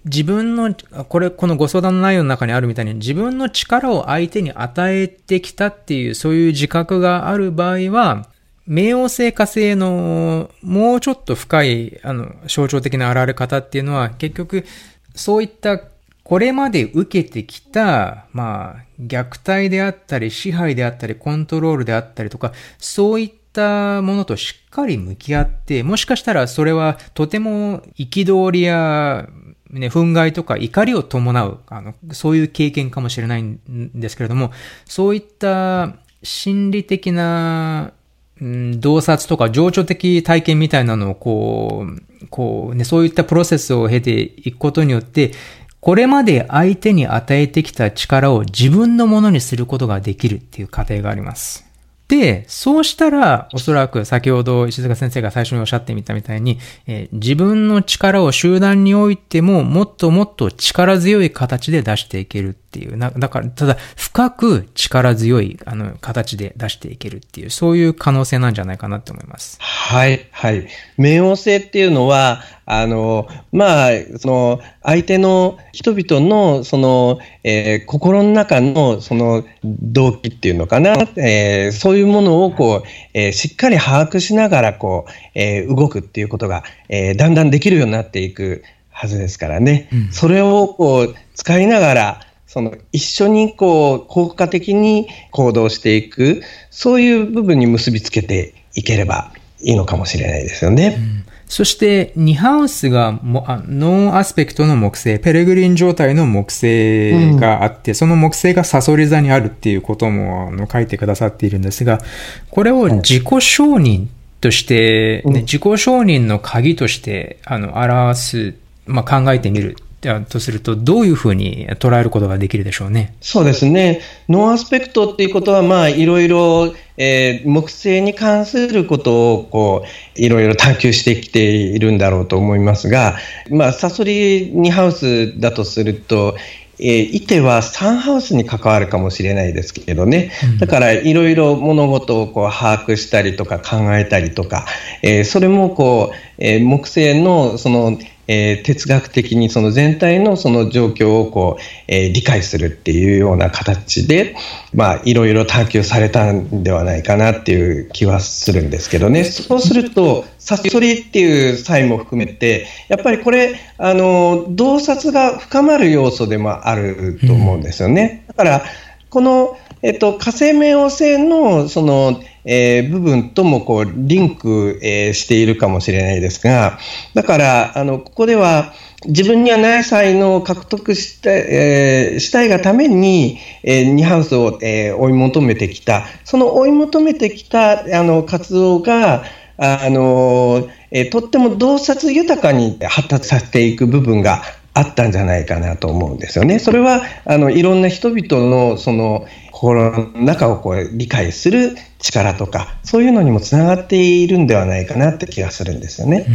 自分の、これ、このご相談の内容の中にあるみたいに、自分の力を相手に与えてきたっていう、そういう自覚がある場合は、冥王星火星のもうちょっと深い、あの、象徴的な現れ方っていうのは、結局、そういったこれまで受けてきた、まあ、虐待であったり、支配であったり、コントロールであったりとか、そういったものとしっかり向き合って、もしかしたらそれはとても憤りや、ね、憤慨とか怒りを伴う、あの、そういう経験かもしれないんですけれども、そういった心理的なうん、洞察とか情緒的体験みたいなのをこう、こうね、そういったプロセスを経ていくことによって、これまで相手に与えてきた力を自分のものにすることができるっていう過程があります。で、そうしたら、おそらく先ほど石塚先生が最初におっしゃってみたみたいに、えー、自分の力を集団においてももっともっと力強い形で出していけるっていう。なだから、ただ、深く力強い、あの、形で出していけるっていう、そういう可能性なんじゃないかなと思います。はい、はい。冥王星っていうのは、あの、まあ、その、相手の人々の、その、えー、心の中の、その、動機っていうのかな、えー、そういうものを、こう、えー、しっかり把握しながら、こう、えー、動くっていうことが、えー、だんだんできるようになっていくはずですからね。うん、それを、こう、使いながら、その一緒にこう効果的に行動していく、そういう部分に結びつけていければいいのかもしれないですよね。うんそして、2ハウスがもあノンアスペクトの木星、ペレグリン状態の木星があって、うん、その木星がサソリ座にあるっていうこともあの書いてくださっているんですが、これを自己承認として、ね、自己承認の鍵として、あの、表す、まあ、考えてみるとすると、どういうふうに捉えることができるでしょうね？そうですね。 no aspect っていうことは、まあ、いろいろ、えー、木星に関することを、こう、いろいろ探求してきているんだろうと思いますが、まあ、サソリ2ハウスだとすると、えー、いては3ハウスに関わるかもしれないですけどね、だからいろいろ物事をこう把握したりとか考えたりとか、えー、それもこう、えー、木星のそのえー、哲学的にその全体のその状況をこう、えー、理解するっていうような形で、まあ、いろいろ探求されたんではないかなっていう気はするんですけどね。そうすると、サソリっていう際も含めて、やっぱりこれ、あの、洞察が深まる要素でもあると思うんですよね。だから、この、えっと、火星冥王星の、その、えー、部分ともこうリンク、えー、しているかもしれないですが、だから、あの、ここでは、自分にはない才能を獲得した,、えー、したいがために、えー、ニハウスを、えー、追い求めてきた、その追い求めてきたあの活動が、あのえー、とっても洞察豊かに発達させていく部分があったんじゃないかなと思うんですよね。それはあのいろんな人々のその心の中をこう理解する力とかそういうのにもつながっているんではないかなって気がするんですよね。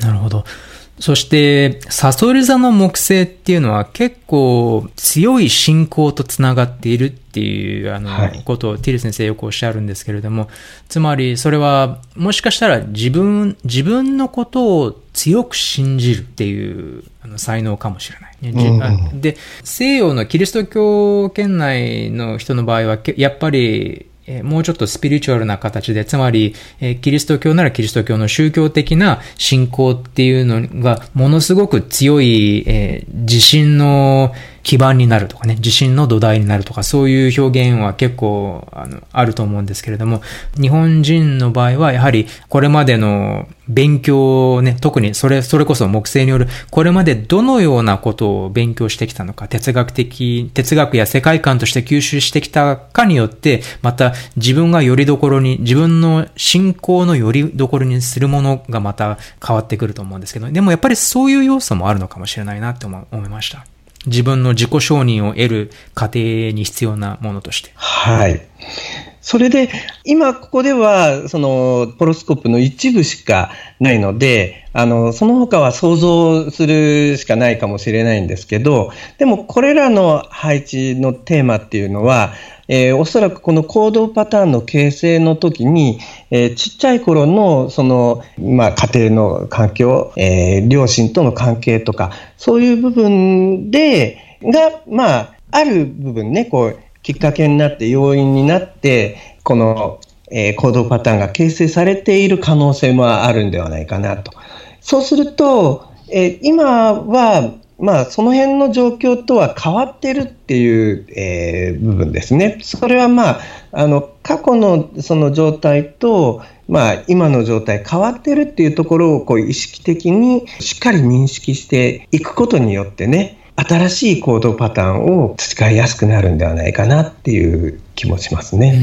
なるほど。そして、サソリ座の木星っていうのは結構強い信仰とつながっているっていう、あの、はい、ことをティル先生よくおっしゃるんですけれども、つまりそれはもしかしたら自分、自分のことを強く信じるっていうあの才能かもしれない。うん、で、西洋のキリスト教圏内の人の場合は、やっぱりえもうちょっとスピリチュアルな形で、つまり、えキリスト教ならキリスト教の宗教的な信仰っていうのがものすごく強い、え自信の基盤になるとかね、地震の土台になるとか、そういう表現は結構あのあると思うんですけれども、日本人の場合はやはりこれまでの勉強をね、特にそれ、それこそ木星による、これまでどのようなことを勉強してきたのか、哲学的、哲学や世界観として吸収してきたかによって、また自分がよりどころに、自分の信仰のよりどころにするものがまた変わってくると思うんですけど、でもやっぱりそういう要素もあるのかもしれないなって思いました。自分の自己承認を得る過程に必要なものとして。はい。それで、今ここでは、その、ポロスコープの一部しかないので、あの、その他は想像するしかないかもしれないんですけど、でもこれらの配置のテーマっていうのは、えー、おそらくこの行動パターンの形成の時に、えー、ちっちゃい頃のその、まあ、家庭の環境、えー、両親との関係とか、そういう部分で、が、まあ、ある部分ね、こう、きっかけになって、要因になって、この、えー、行動パターンが形成されている可能性もあるんではないかなと。そうすると、えー、今は、まあ、その辺の状況とは変わってるっていう、えー、部分ですね。それはまあ、あの、過去のその状態と、まあ、今の状態変わってるっていうところをこう意識的にしっかり認識していくことによってね、新しい行動パターンを培いやすくなるんではないかなっていう気もしますね。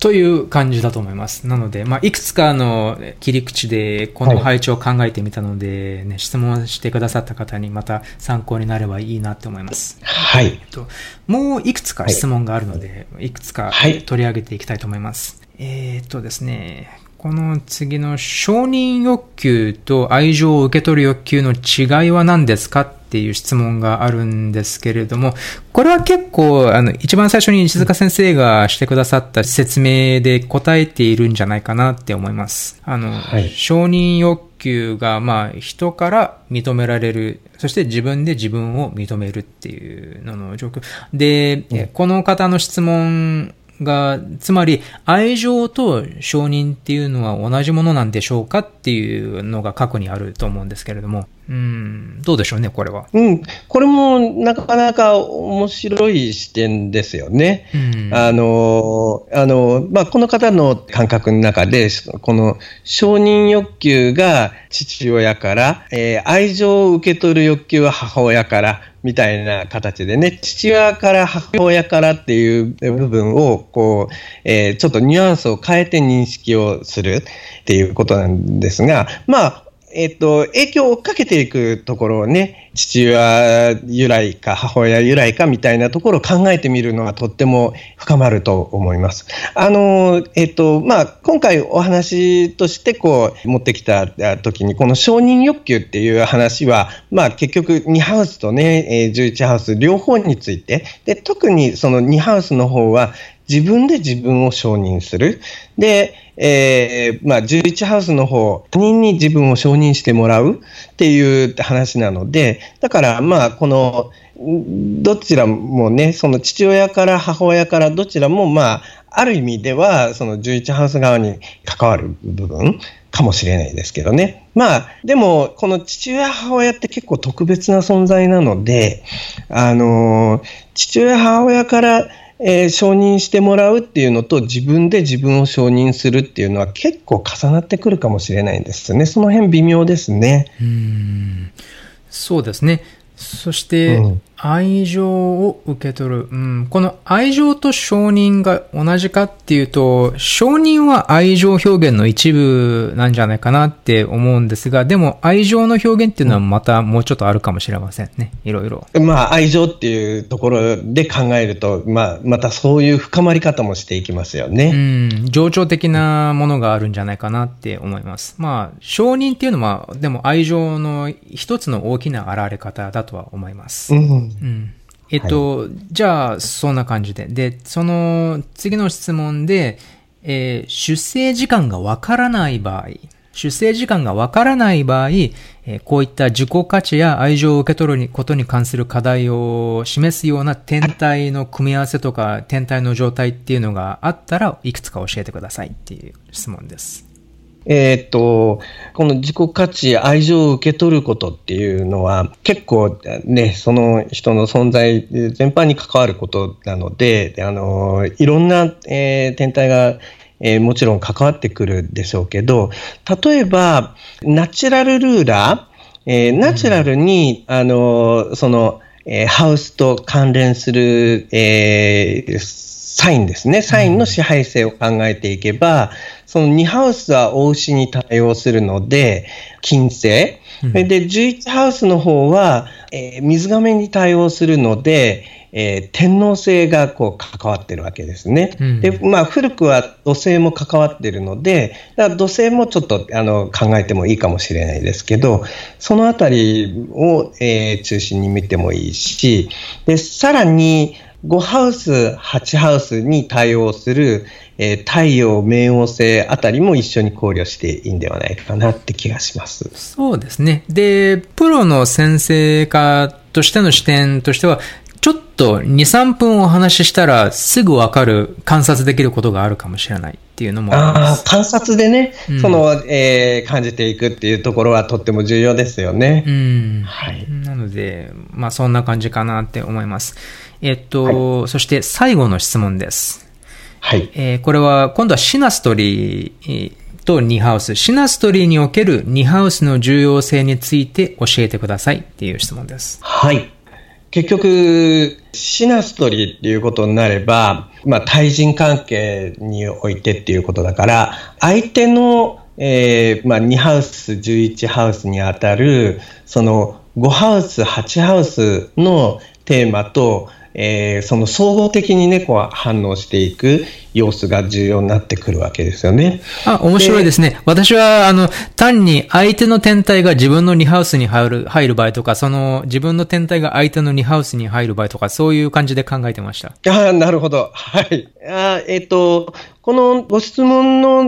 という感じだと思います。なので、まあ、いくつかの切り口でこの配置を考えてみたので、ね、はい、質問してくださった方にまた参考になればいいなと思います。はい。えっと、もういくつか質問があるので、はい、いくつか取り上げていきたいと思います。はい、えー、っとですね、この次の承認欲求と愛情を受け取る欲求の違いは何ですかっていう質問があるんですけれども、これは結構、あの、一番最初に石塚先生がしてくださった説明で答えているんじゃないかなって思います。あの、はい、承認欲求が、まあ、人から認められる、そして自分で自分を認めるっていうのの状況。で、うん、この方の質問が、つまり愛情と承認っていうのは同じものなんでしょうかっていうのが過去にあると思うんですけれども、うん、どうでしょうね、これは。うん、これもなかなか面白い視点ですよね。うん、あの、あの、まあ、この方の感覚の中で、この承認欲求が父親から、えー、愛情を受け取る欲求は母親から、みたいな形でね、父親から母親からっていう部分を、こう、えー、ちょっとニュアンスを変えて認識をするっていうことなんですが、まあ、えっと、影響を追っかけていくところをね、父親由来か母親由来かみたいなところを考えてみるのはとっても深まると思います。あの、えっと、まあ、今回お話としてこう持ってきた時に、この承認欲求っていう話は、まあ、結局2ハウスとね、11ハウス両方について、で、特にその2ハウスの方は自分で自分を承認する。で、えー、まあ、11ハウスの方、他人に自分を承認してもらうっていう話なので、だから、まあ、この、どちらもね、その父親から母親からどちらも、まあ、ある意味では、その11ハウス側に関わる部分かもしれないですけどね。まあ、でも、この父親、母親って結構特別な存在なので、あの、父親、母親からえー、承認してもらうっていうのと自分で自分を承認するっていうのは結構重なってくるかもしれないんですね。その辺微妙ですね。うんそうですね。そして、うん、愛情を受け取る、うん。この愛情と承認が同じかっていうと、承認は愛情表現の一部なんじゃないかなって思うんですが、でも愛情の表現っていうのはまたもうちょっとあるかもしれませんね。いろいろ。まあ愛情っていうところで考えると、まあまたそういう深まり方もしていきますよね。うん。情緒的なものがあるんじゃないかなって思います。まあ承認っていうのは、でも愛情の一つの大きな現れ方だとは思います。うんうん。えっと、はい、じゃあ、そんな感じで。で、その次の質問で、えー、出生時間がわからない場合、出生時間がわからない場合、えー、こういった自己価値や愛情を受け取ることに関する課題を示すような天体の組み合わせとか、天体の状態っていうのがあったらいくつか教えてくださいっていう質問です。えー、っと、この自己価値、愛情を受け取ることっていうのは、結構ね、その人の存在全般に関わることなので、あの、いろんな、えー、天体がえー、もちろん関わってくるでしょうけど、例えば、ナチュラルルーラー、えー、ナチュラルに、あの、その、えー、ハウスと関連する、えー、サインですね。サインの支配性を考えていけば、その2ハウスは大牛に対応するので、金星。うん、で、11ハウスの方は、えー、水亀に対応するので、えー、天皇星がこう関わってるわけですね。うん、で、まあ、古くは土星も関わってるので、だから土星もちょっとあの考えてもいいかもしれないですけど、そのあたりを、えー、中心に見てもいいし、で、さらに、5ハウス、8ハウスに対応する、えー、太陽、冥王星あたりも一緒に考慮していいんではないかなって気がします。そうですね。で、プロの先生家としての視点としては、ちょっと2、3分お話ししたらすぐわかる、観察できることがあるかもしれないっていうのもああ観察でね、うん、その、えー、感じていくっていうところはとっても重要ですよね。うん。はい。なので、まあそんな感じかなって思います。えっと、はい、そして最後の質問です。はい。えー、これは、今度はシナストリーと2ハウス。シナストリーにおける2ハウスの重要性について教えてくださいっていう質問です。はい。結局、シナストリーっていうことになれば、まあ、対人関係においてっていうことだから、相手の、えー、まあ、2ハウス、11ハウスにあたる、その5ハウス、8ハウスのテーマと、えー、その総合的にね、こう反応していく様子が重要になってくるわけですよね。あ、面白いですね。私は、あの、単に相手の天体が自分の2ハウスに入る、入る場合とか、その自分の天体が相手の2ハウスに入る場合とか、そういう感じで考えてました。あなるほど。はい。あえっ、ー、と、このご質問の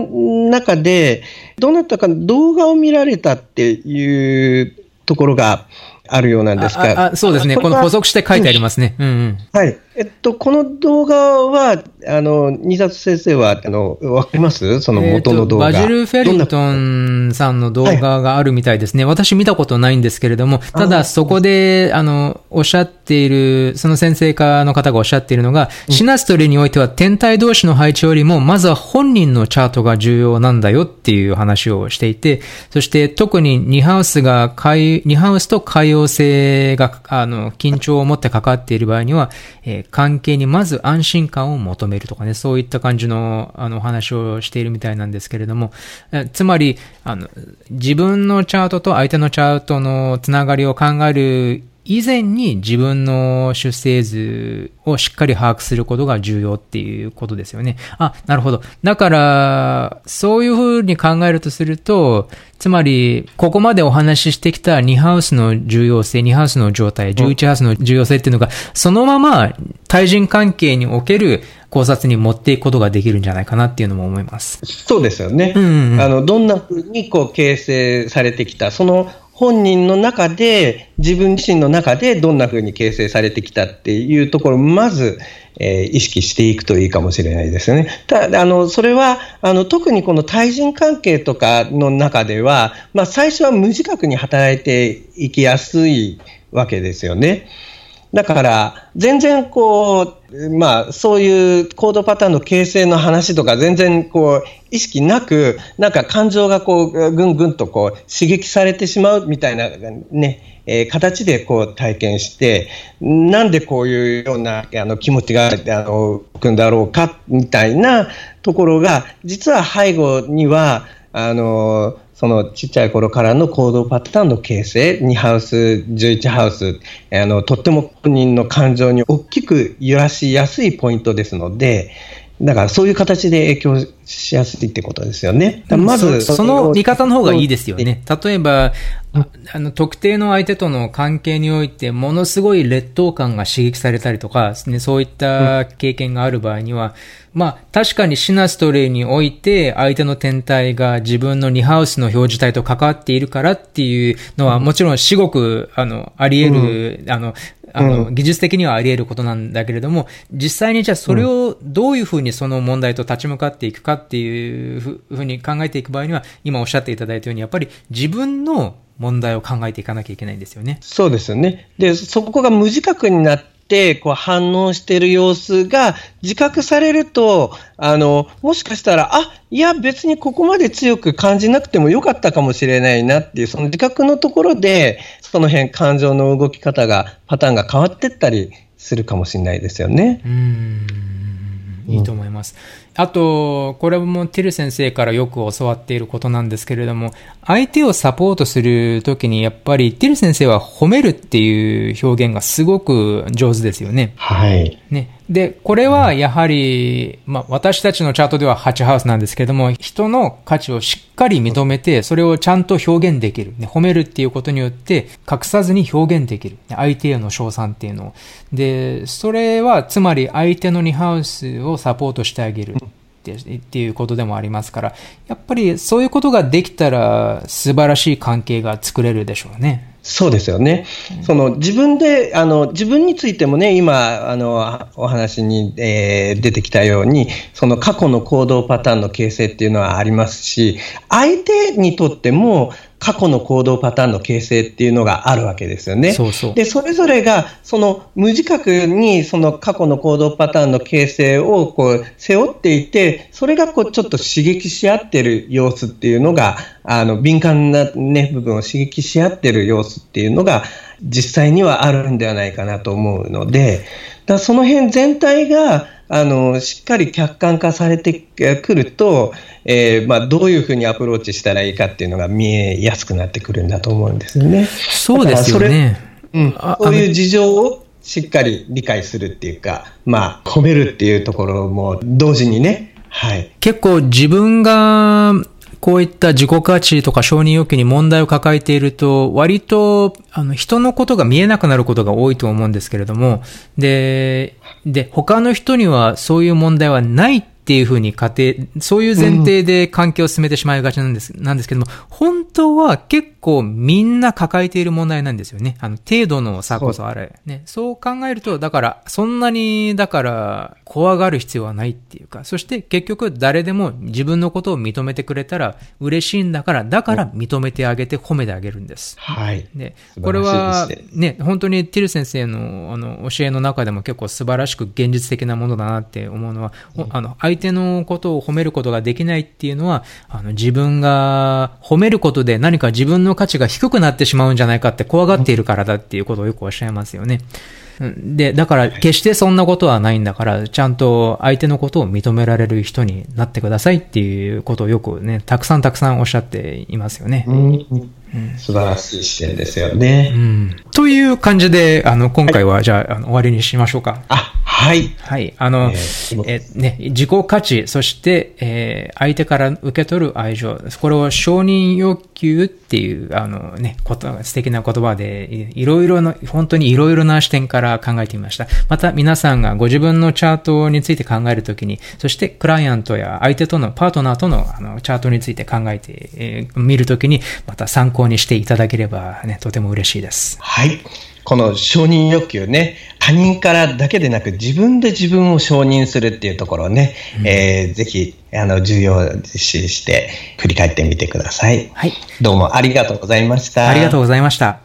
中で、どなたか動画を見られたっていうところが、あるようなんですが。あそうですね。この補足して書いてありますね。うんうん。はい。えっと、この動画は、あの、新里先生は、あの、わかります？その元の動画。えー、バジル・フェリントンさんの動画があるみたいですね。はい、私見たことないんですけれども、ただそこで、あの、おっしゃっている、その先生科の方がおっしゃっているのが、うん、シナストリーにおいては天体同士の配置よりも、まずは本人のチャートが重要なんだよっていう話をしていて、そして特にニハウスが、ニハウスと海洋性が、あの、緊張を持ってかかっている場合には、えー関係にまず安心感を求めるとかね、そういった感じの、あの、話をしているみたいなんですけれども、つまり、あの、自分のチャートと相手のチャートのつながりを考える以前に自分の出生図をしっかり把握することが重要っていうことですよね。あ、なるほど。だから、そういうふうに考えるとすると、つまり、ここまでお話ししてきた2ハウスの重要性、2ハウスの状態、11ハウスの重要性っていうのが、そのまま対人関係における考察に持っていくことができるんじゃないかなっていうのも思います。そうですよね。うんうん、あの、どんなふうにこう形成されてきた、その本人の中で、自分自身の中でどんな風に形成されてきたっていうところをまず、えー、意識していくといいかもしれないですよね。ただ、あの、それは、あの、特にこの対人関係とかの中では、まあ、最初は無自覚に働いていきやすいわけですよね。だから、全然こう、まあ、そういうコードパターンの形成の話とか、全然こう、意識なく、なんか感情がこう、ぐんぐんとこう、刺激されてしまうみたいなね、えー、形でこう体験して、なんでこういうようなあの気持ちが、あの、くんだろうか、みたいなところが、実は背後には、あの、そのちっちゃい頃からの行動パターンの形成、2ハウス、11ハウス、あの、とっても本人の感情に大きく揺らしやすいポイントですので、だからそういう形で影響しやすいってことですよね。まずそ、その見方の方がいいですよね。例えば、あの、特定の相手との関係において、ものすごい劣等感が刺激されたりとか、ね、そういった経験がある場合には、まあ、確かにシナストレイにおいて、相手の天体が自分の2ハウスの表示体と関わっているからっていうのは、もちろん至極、あの、あり得る、うん、あの、あの、うん、技術的にはあり得ることなんだけれども、実際にじゃあそれをどういうふうにその問題と立ち向かっていくかっていうふうに考えていく場合には、今おっしゃっていただいたように、やっぱり自分の問題を考えていかなきゃいけないんですよね。そうですよね。で、そこが無自覚になって、こう反応してる様子が自覚されると、あの、もしかしたら、あ、いや別にここまで強く感じなくてもよかったかもしれないなっていう、その自覚のところで、その辺感情の動き方が、パターンが変わってったりするかもしれないですよね。うん。いいと思います。あと、これもティル先生からよく教わっていることなんですけれども、相手をサポートするときにやっぱりティル先生は褒めるっていう表現がすごく上手ですよね。はい。ね。で、これはやはり、まあ私たちのチャートでは8ハウスなんですけれども、人の価値をしっかり認めて、それをちゃんと表現できる。ね、褒めるっていうことによって隠さずに表現できる。相手への称賛っていうのを。で、それはつまり相手の2ハウスをサポートしてあげる。ってっていうことでもありますから、やっぱりそういうことができたら素晴らしい関係が作れるでしょうね。そうですよね。その自分で、あの、自分についてもね、今、あの、お話に、えー、出てきたように、その過去の行動パターンの形成っていうのはありますし、相手にとっても、過去の行動パターンの形成っていうのがあるわけですよね。そうそうで、それぞれが、その無自覚にその過去の行動パターンの形成をこう背負っていて、それがこうちょっと刺激し合ってる様子っていうのが、あの、敏感なね、部分を刺激し合ってる様子っていうのが、実際にはあるんではないかなと思うので、だその辺全体が、あの、しっかり客観化されてくると、えー、まあ、どういうふうにアプローチしたらいいかっていうのが見えやすくなってくるんだと思うんですよね。そうですよね。うん、そういう事情をしっかり理解するっていうか、まあ、込めるっていうところも同時にね、はい。結構自分がこういった自己価値とか承認欲求に問題を抱えていると、割と、あの、人のことが見えなくなることが多いと思うんですけれども、で、で、他の人にはそういう問題はないっっていうふうに家庭、そういう前提で関係を進めてしまいがちなんです、なんですけども、本当は結構みんな抱えている問題なんですよね。あの、程度の差こそあれ。ね。そう考えると、だから、そんなに、だから、怖がる必要はないっていうか、そして結局誰でも自分のことを認めてくれたら嬉しいんだから、だから認めてあげて褒めてあげるんです。はい。で、これは、ね、本当にティル先生の、あの、教えの中でも結構素晴らしく現実的なものだなって思うのは、あの、相手のことを褒めることができないっていうのは、あの、自分が褒めることで何か自分の価値が低くなってしまうんじゃないかって怖がっているからだっていうことをよくおっしゃいますよね。で、だから決してそんなことはないんだから、ちゃんと相手のことを認められる人になってくださいっていうことをよくね、たくさんたくさんおっしゃっていますよね。うん素晴らしい視点ですよね。うん、という感じで、あの、今回は、じゃあ、あの終わりにしましょうか。あ、はい。はい。あの、えー、えね、自己価値、そして、えー、相手から受け取る愛情。これを承認欲求っていう、あのね、こと、素敵な言葉で、いろいろの、本当にいろいろな視点から考えてみました。また、皆さんがご自分のチャートについて考えるときに、そして、クライアントや相手との、パートナーとの、あの、チャートについて考えて、えー、見るときに、また参考にしていただければね、とても嬉しいです。はい。この承認欲求ね、他人からだけでなく自分で自分を承認するっていうところをね、うん、えー、ぜひ、あの、重要視して振り返ってみてください。はい。どうもありがとうございました。ありがとうございました。